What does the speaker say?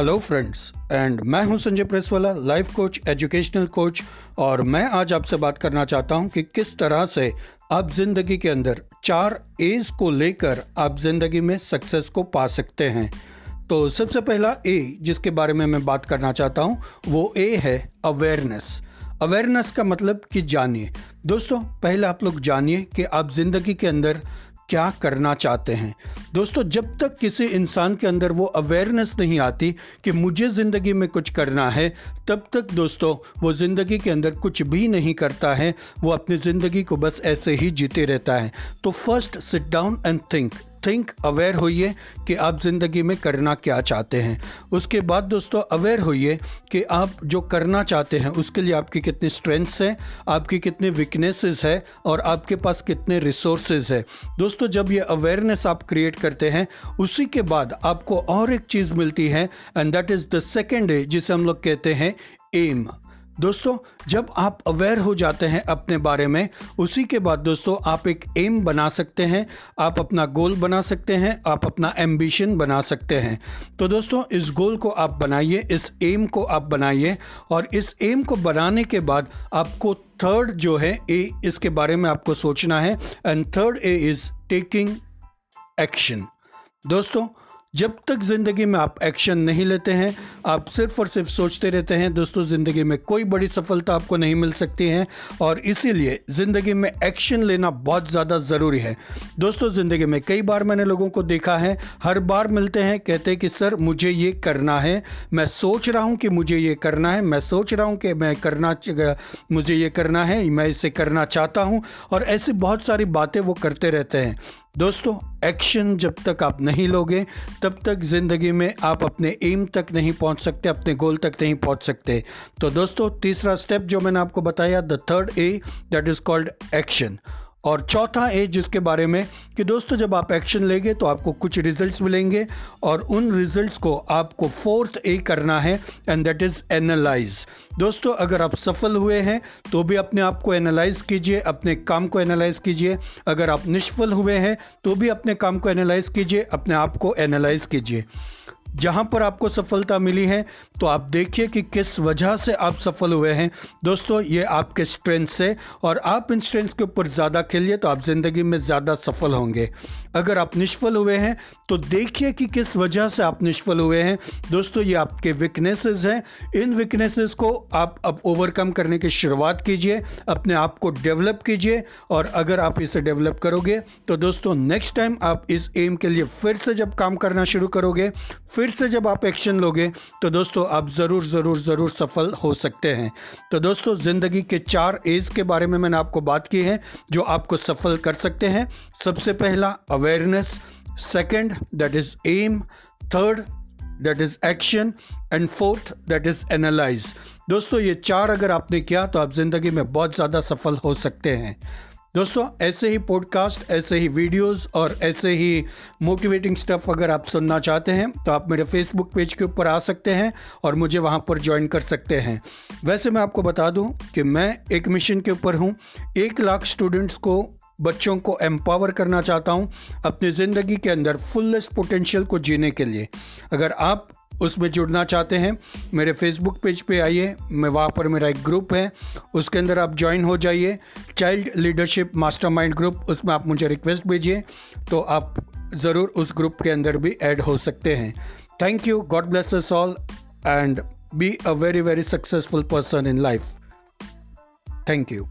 Hello friends and मैं हूँ Sanjay Presswala life coach educational coach और मैं आज आपसे बात करना चाहता हूँ कि किस तरह से आप ज़िंदगी के अंदर चार एज को लेकर आप ज़िंदगी में सक्सेस को पा सकते हैं। तो सबसे पहला ए जिसके बारे में मैं बात करना चाहता हूँ, वो ए है अवेयरनेस अवेयरनेस का मतलब कि जानिए। दोस्तों, पहले आप लोग जानिए कि आप ज़िंदगी के अंदर क्या करना चाहते हैं। दोस्तों, जब तक किसी इंसान के अंदर वो अवेयरनेस नहीं आती कि मुझे ज़िंदगी में कुछ करना है, तब तक दोस्तों, वो ज़िंदगी के अंदर कुछ भी नहीं करता है। वो अपनी ज़िंदगी को बस ऐसे ही जीते रहता है। तो first sit down and think think aware होइए कि आप ज़िंदगी में करना क्या चाहते हैं। उसके बाद दोस्तों अवेयर होइए कि आप जो करना चाहते हैं, उसके लिए आपकी कितनी स्ट्रेंथ्स हैं, आपकी कितनी वीकनेसेस है और आपके पास कितने रिसोर्सेज है। दोस्तों, जब ये अवेयरनेस आप क्रिएट करते हैं, उसी के बाद आपको और एक चीज़ मिलती है and that is the second जिसे हम लोग कहते हैं एम दोस्तों, जब आप अवेयर हो जाते हैं अपने बारे में, उसी के बाद दोस्तों, आप एक एम बना सकते हैं, आप अपना गोल बना सकते हैं, आप अपना एम्बिशन बना सकते हैं। तो दोस्तों, इस गोल को आप बनाइए, इस एम को आप बनाइए और इस एम को बनाने के बाद आपको थर्ड जो है ए इसके बारे में आपको सोचना है and third A is taking action दोस्तों जब तक ज़िंदगी में आप एक्शन नहीं लेते हैं, आप सिर्फ़ और सिर्फ़ सोचते रहते हैं, दोस्तों, ज़िंदगी में कोई बड़ी सफलता आपको नहीं मिल सकती है, और इसीलिए ज़िंदगी में एक्शन लेना बहुत ज़्यादा ज़रूरी है। दोस्तों, ज़िंदगी में कई बार मैंने लोगों को देखा है, हर बार मिलते हैं, कहते हैं कि, सर, मुझे ये करना है। मैं सोच रहा हूँ कि मुझे ये करना है, मैं सोच रहा हूँ कि मैं करना मुझे ये करना है, मैं इसे करना चाहता हूँ, और ऐसी बहुत सारी बातें वो करते रहते हैं। दोस्तों एक्शन जब तक आप नहीं लोगे, तब तक ज़िंदगी में आप अपने एम तक नहीं पहुँच सकते, अपने गोल तक नहीं पहुँच सकते। तो दोस्तों, तीसरा स्टेप जो मैंने आपको बताया the third A that is called action और चौथा ए जिसके बारे में कि दोस्तों, जब आप एक्शन लेंगे तो आपको कुछ रिजल्ट्स मिलेंगे और उन रिजल्ट्स को आपको फोर्थ ए करना है एंड दैट इज़ एनालाइज दोस्तों, अगर आप सफल हुए हैं तो भी अपने आप को एनालाइज कीजिए, अपने काम को एनालाइज कीजिए। अगर आप निष्फल हुए हैं तो भी अपने काम को एनालाइज कीजिए, अपने आप को एनालाइज कीजिए। जहाँ पर आपको सफलता मिली है तो आप देखिए कि किस वजह से आप सफल हुए हैं। दोस्तों, ये आपके स्ट्रेंथ से, और आप इन स्ट्रेंथ के ऊपर ज़्यादा खेलिए तो आप ज़िंदगी में ज़्यादा सफल होंगे। अगर आप निष्फल हुए हैं तो देखिए कि किस वजह से आप निष्फल हुए हैं। दोस्तों, ये आपके वीकनेसेस हैं। इन वीकनेसेस को आप अब ओवरकम करने की शुरुआत कीजिए, अपने आप को डेवलप कीजिए, और अगर आप इसे डेवलप करोगे तो दोस्तों नेक्स्ट टाइम आप इस एम के लिए फिर से जब काम करना शुरू करोगे फिर से जब आप एक्शन लोगे तो दोस्तों आप ज़रूर ज़रूर ज़रूर सफल हो सकते हैं। तो दोस्तों, ज़िंदगी के चार एज के बारे में मैंने आपको बात की है, जो आपको सफल कर सकते हैं। सबसे पहला awareness second that is aim third that is action and fourth that is analyse दोस्तों, ये चार अगर आपने किया तो आप ज़िंदगी में बहुत ज़्यादा सफल हो सकते हैं। दोस्तों, ऐसे ही पॉडकास्ट ऐसे ही वीडियोस और ऐसे ही मोटिवेटिंग स्टफ़ अगर आप सुनना चाहते हैं तो आप मेरे फेसबुक पेज के ऊपर आ सकते हैं और मुझे वहाँ पर ज्वाइन कर सकते हैं। वैसे मैं आपको बता दूँ कि मैं एक मिशन के ऊपर हूँ। एक लाख स्टूडेंट्स को, बच्चों को एम्पावर करना चाहता हूँ अपनी ज़िंदगी के अंदर फुलेस्ट पोटेंशियल को जीने के लिए। अगर आप उसमें जुड़ना चाहते हैं, मेरे फेसबुक पेज पे आइए, मैं वहाँ पर मेरा एक ग्रुप है, उसके अंदर आप ज्वाइन हो जाइए चाइल्ड लीडरशिप मास्टरमाइंड ग्रुप उसमें आप मुझे रिक्वेस्ट भेजिए तो आप ज़रूर उस ग्रुप के अंदर भी ऐड हो सकते हैं। Thank you God bless all and be a very very successful person in life thank you